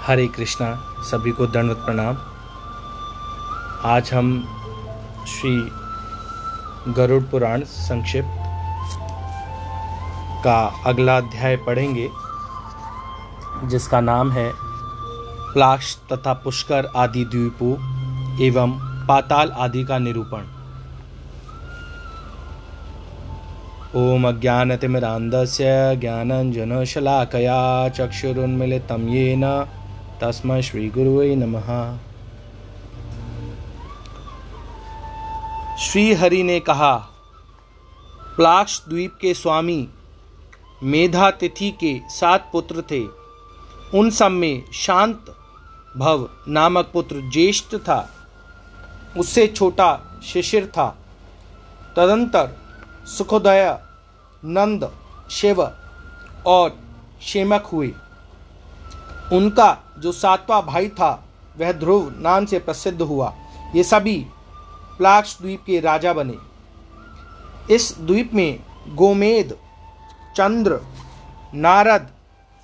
हरे कृष्णा, सभी को दंडवत प्रणाम। आज हम श्री गरुड़ पुराण संक्षिप्त का अगला अध्याय पढ़ेंगे, जिसका नाम है प्लाक्ष तथा पुष्कर आदि द्वीपों एवं पाताल आदि का निरूपण। ओम ॐ अज्ञानतिमिरान्धस्य ज्ञानञ्जनशलाकया चक्षुरुन्मिलितं येन तस्मै श्रीगुरुवे नमः। श्री हरि ने कहा, प्लाक्ष द्वीप के स्वामी, मेधा तिथि के सात पुत्र थे। उन सब में शांत भव नामक पुत्र ज्येष्ठ था। उससे छोटा शिशिर था। तदंतर सुखोदय, नंद, शिव और शेमक हुए। उनका जो सातवां भाई था, वह ध्रुव नाम से प्रसिद्ध हुआ। ये सभी प्लाक्ष द्वीप के राजा बने। इस द्वीप में गोमेद, चंद्र, नारद,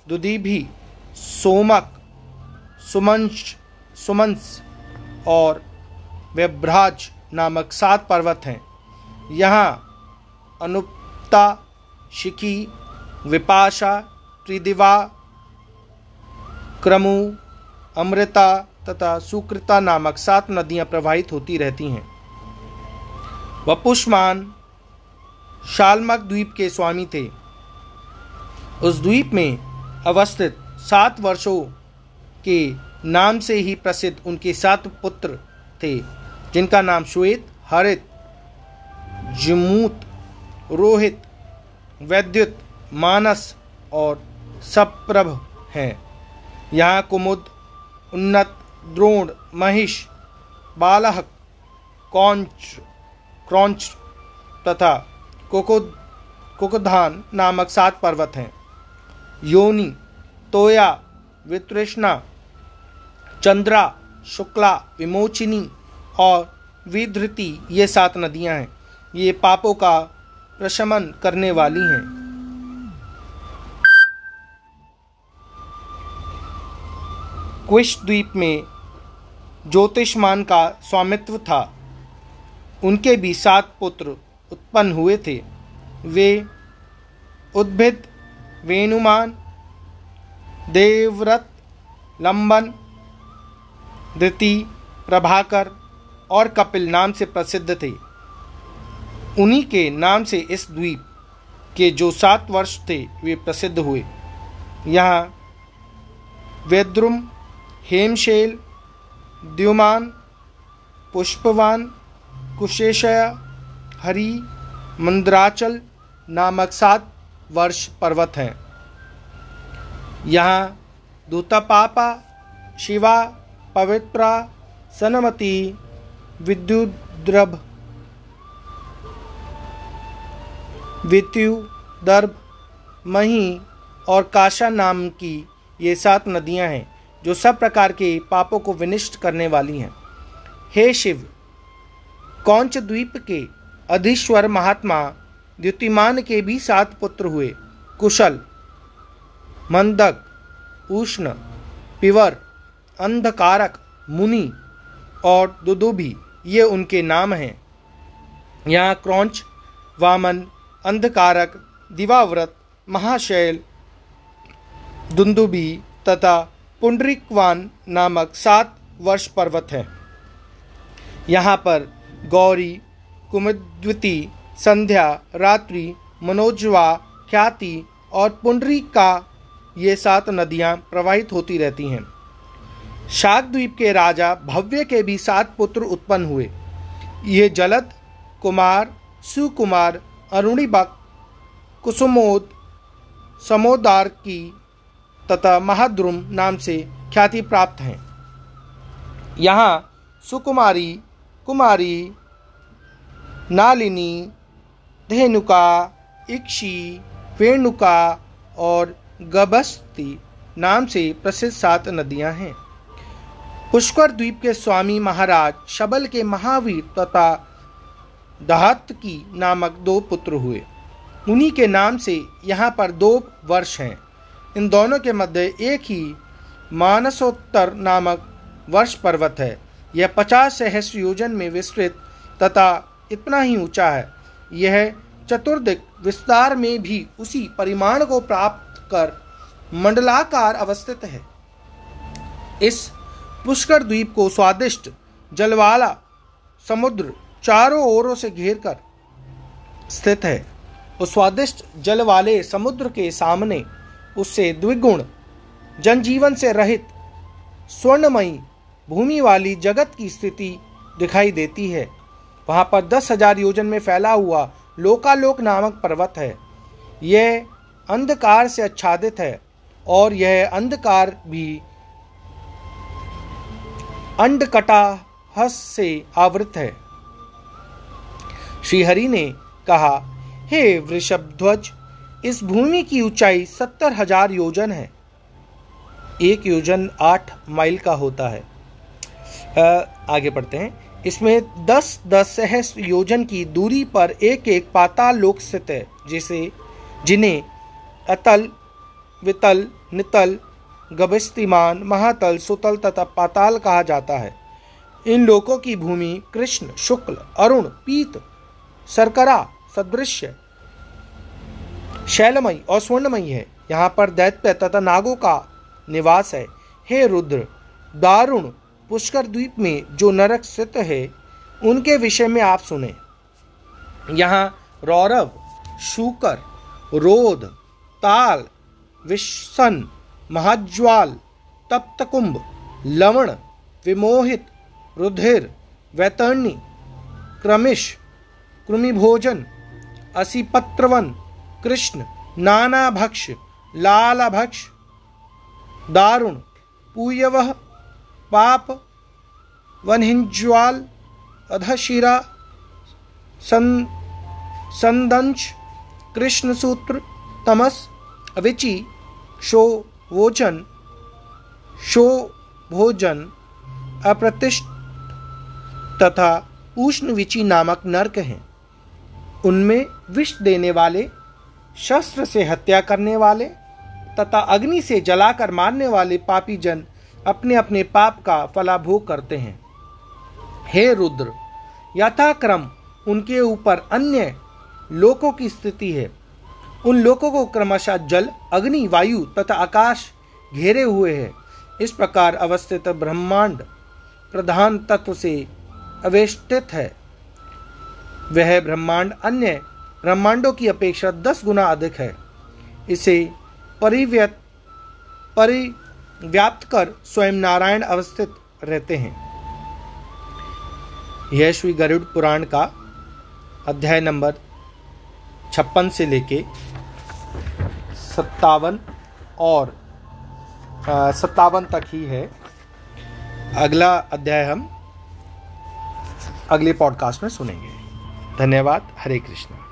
दुदीभी, सोमक, सुमंश, सुमंस और व्यभ्राज नामक सात पर्वत हैं। यहाँ अनुप्ता, शिखी, विपाशा, त्रिदिवा क्रमु अमृता तथा सुकृता नामक सात नदियाँ प्रवाहित होती रहती हैं। वपुष्मान शालमक द्वीप के स्वामी थे। उस द्वीप में अवस्थित सात वर्षों के नाम से ही प्रसिद्ध उनके सात पुत्र थे, जिनका नाम श्वेत, हरित जमूत रोहित, वैद्युत, मानस और सप्रभ हैं। यहाँ कुमुद उन्नत, द्रोण, महिष बालह कौंच, क्रौंच तथा कुकुद, कुकुधान नामक सात पर्वत हैं। योनि, तोया, वितृष्णा, चंद्रा, शुक्ला, विमोचिनी और विधृति, ये सात नदियाँ हैं। ये पापों का प्रशमन करने वाली हैं। क्विश द्वीप में ज्योतिषमान का स्वामित्व था। उनके भी सात पुत्र उत्पन्न हुए थे। वे उद्भिद, वेणुमान, देवव्रत, लंबन, धृति, प्रभाकर और कपिल नाम से प्रसिद्ध थे। उन्हीं के नाम से इस द्वीप के जो सात वर्ष थे, वे प्रसिद्ध हुए। यहाँ वेद्रुम हेमशेल, द्युमान, पुष्पवान, कुशेशया, हरि, मंद्राचल नामक सात वर्ष पर्वत हैं। यहाँ दूतापापा, शिवा, पवित्रा, सनमती, विद्युद्रभ वित्यु दर्भ मही और काशा नाम की ये सात नदियाँ हैं। जो सब प्रकार के पापों को विनिष्ट करने वाली हैं। हे शिव, कौंच द्वीप के अधीश्वर महात्मा, द्युतिमान के भी सात पुत्र हुए, कुशल, मंदक, उष्ण, पिवर, अंधकारक, मुनि और दुदुभी ये उनके नाम हैं। यहाँ क्रौच, वामन, अंधकारक, दिवाव्रत, महाशैल, दुंदुबी तथा पुंडरिकवान नामक सात वर्ष पर्वत हैं। यहाँ पर गौरी कुमद्वती संध्या, रात्रि, मनोजवा, ख्याति और पुंडरी का ये सात नदियाँ प्रवाहित होती रहती हैं। शाकद्वीप के राजा भव्य के भी सात पुत्र उत्पन्न हुए। ये जलद, कुमार, सुकुमार, अरुणिबक, कुसुमोद, समोदार की तथा महाद्रुम नाम से ख्याति प्राप्त हैं। यहाँ सुकुमारी, कुमारी, नालिनी, धेनुका, इक्षी, वेणुका और गबस्ती नाम से प्रसिद्ध सात नदियाँ हैं। पुष्कर द्वीप के स्वामी महाराज शबल के महावीर तथा दहत की नामक दो पुत्र हुए। उन्हीं के नाम से यहाँ पर दो वर्ष हैं। इन दोनों के मध्य एक ही मानसोत्तर नामक वर्ष पर्वत है। यह पचास सहस्र योजन में विस्तृत तथा इतना ही ऊँचा है। यह चतुर्दिक विस्तार में भी उसी परिमाण को प्राप्त कर मंडलाकार अवस्थित है। इस पुष्कर द्वीप को स्वादिष्ट जलवाला समुद्र चारों ओरों से घेर कर स्थित है। उस स्वादिष्ट जल वाले समुद्र के सामने उससे द्विगुण, जनजीवन से रहित, स्वर्णमयी भूमि वाली जगत की स्थिति दिखाई देती है। वहाँ पर दस हज़ार योजन में फैला हुआ लोकालोक नामक पर्वत है। यह अंधकार से आच्छादित है और यह अंधकार भी अंडकटाहस से आवृत है। श्रीहरि ने कहा, हे वृषभ ध्वज इस भूमि की ऊंचाई सत्तर हज़ार योजन है। एक योजन आठ माइल का होता है। आ, आगे पढ़ते हैं। इसमें दस दस सहस्र योजन की दूरी पर एक एक पाताल लोक स्थित है जिसे जिन्हें अतल वितल नितल गभिस्तिमान महातल सुतल तथा पाताल कहा जाता है। इन लोकों की भूमि कृष्ण शुक्ल अरुण पीत सरकरा सदृश्य शैलमयी और स्वर्णमयी है। यहाँ पर दैत्य तथा नागों का निवास है। हे रुद्र, दारुण पुष्कर द्वीप में जो नरक स्थित है, उनके विषय में आप सुने। यहाँ रौरव, शूकर रोध ताल विशन महाज्वाल तप्तकुंभ लवण, विमोहित, रुधिर, वैतरणी, क्रमिश, कृमिभोजन, असिपत्रवन कृष्ण, नाना भक्ष, लाल भक्ष, दारुण पूयव पाप, वनहिंज्वाल, अधशिरा, सन, संदंश, कृष्णसूत्र, तमस, अविचि, शो, वोचन, शो, भोजन, अप्रतिष्ठ तथा उष्ण विचि नामक नरक हैं। उनमें विष देने वाले शस्त्र से हत्या करने वाले तथा अग्नि से जलाकर मारने वाले पापी जन अपने अपने पाप का फलाभोग करते हैं। हे रुद्र, यथाक्रम उनके ऊपर अन्य लोकों की स्थिति है। उन लोकों को क्रमशः जल, अग्नि, वायु तथा आकाश घेरे हुए है। इस प्रकार अवस्थित ब्रह्मांड प्रधान तत्व से अवेष्टित है। वह ब्रह्मांड अन्य ब्रह्मांडों की अपेक्षा दस गुना अधिक है। इसे परिव्यत परिव्याप्त कर स्वयं नारायण अवस्थित रहते हैं। यह श्री गरुड़ पुराण का अध्याय नंबर छप्पन से लेके सत्तावन और सत्तावन तक ही है। अगला अध्याय हम अगले पॉडकास्ट में सुनेंगे। धन्यवाद। हरे कृष्ण।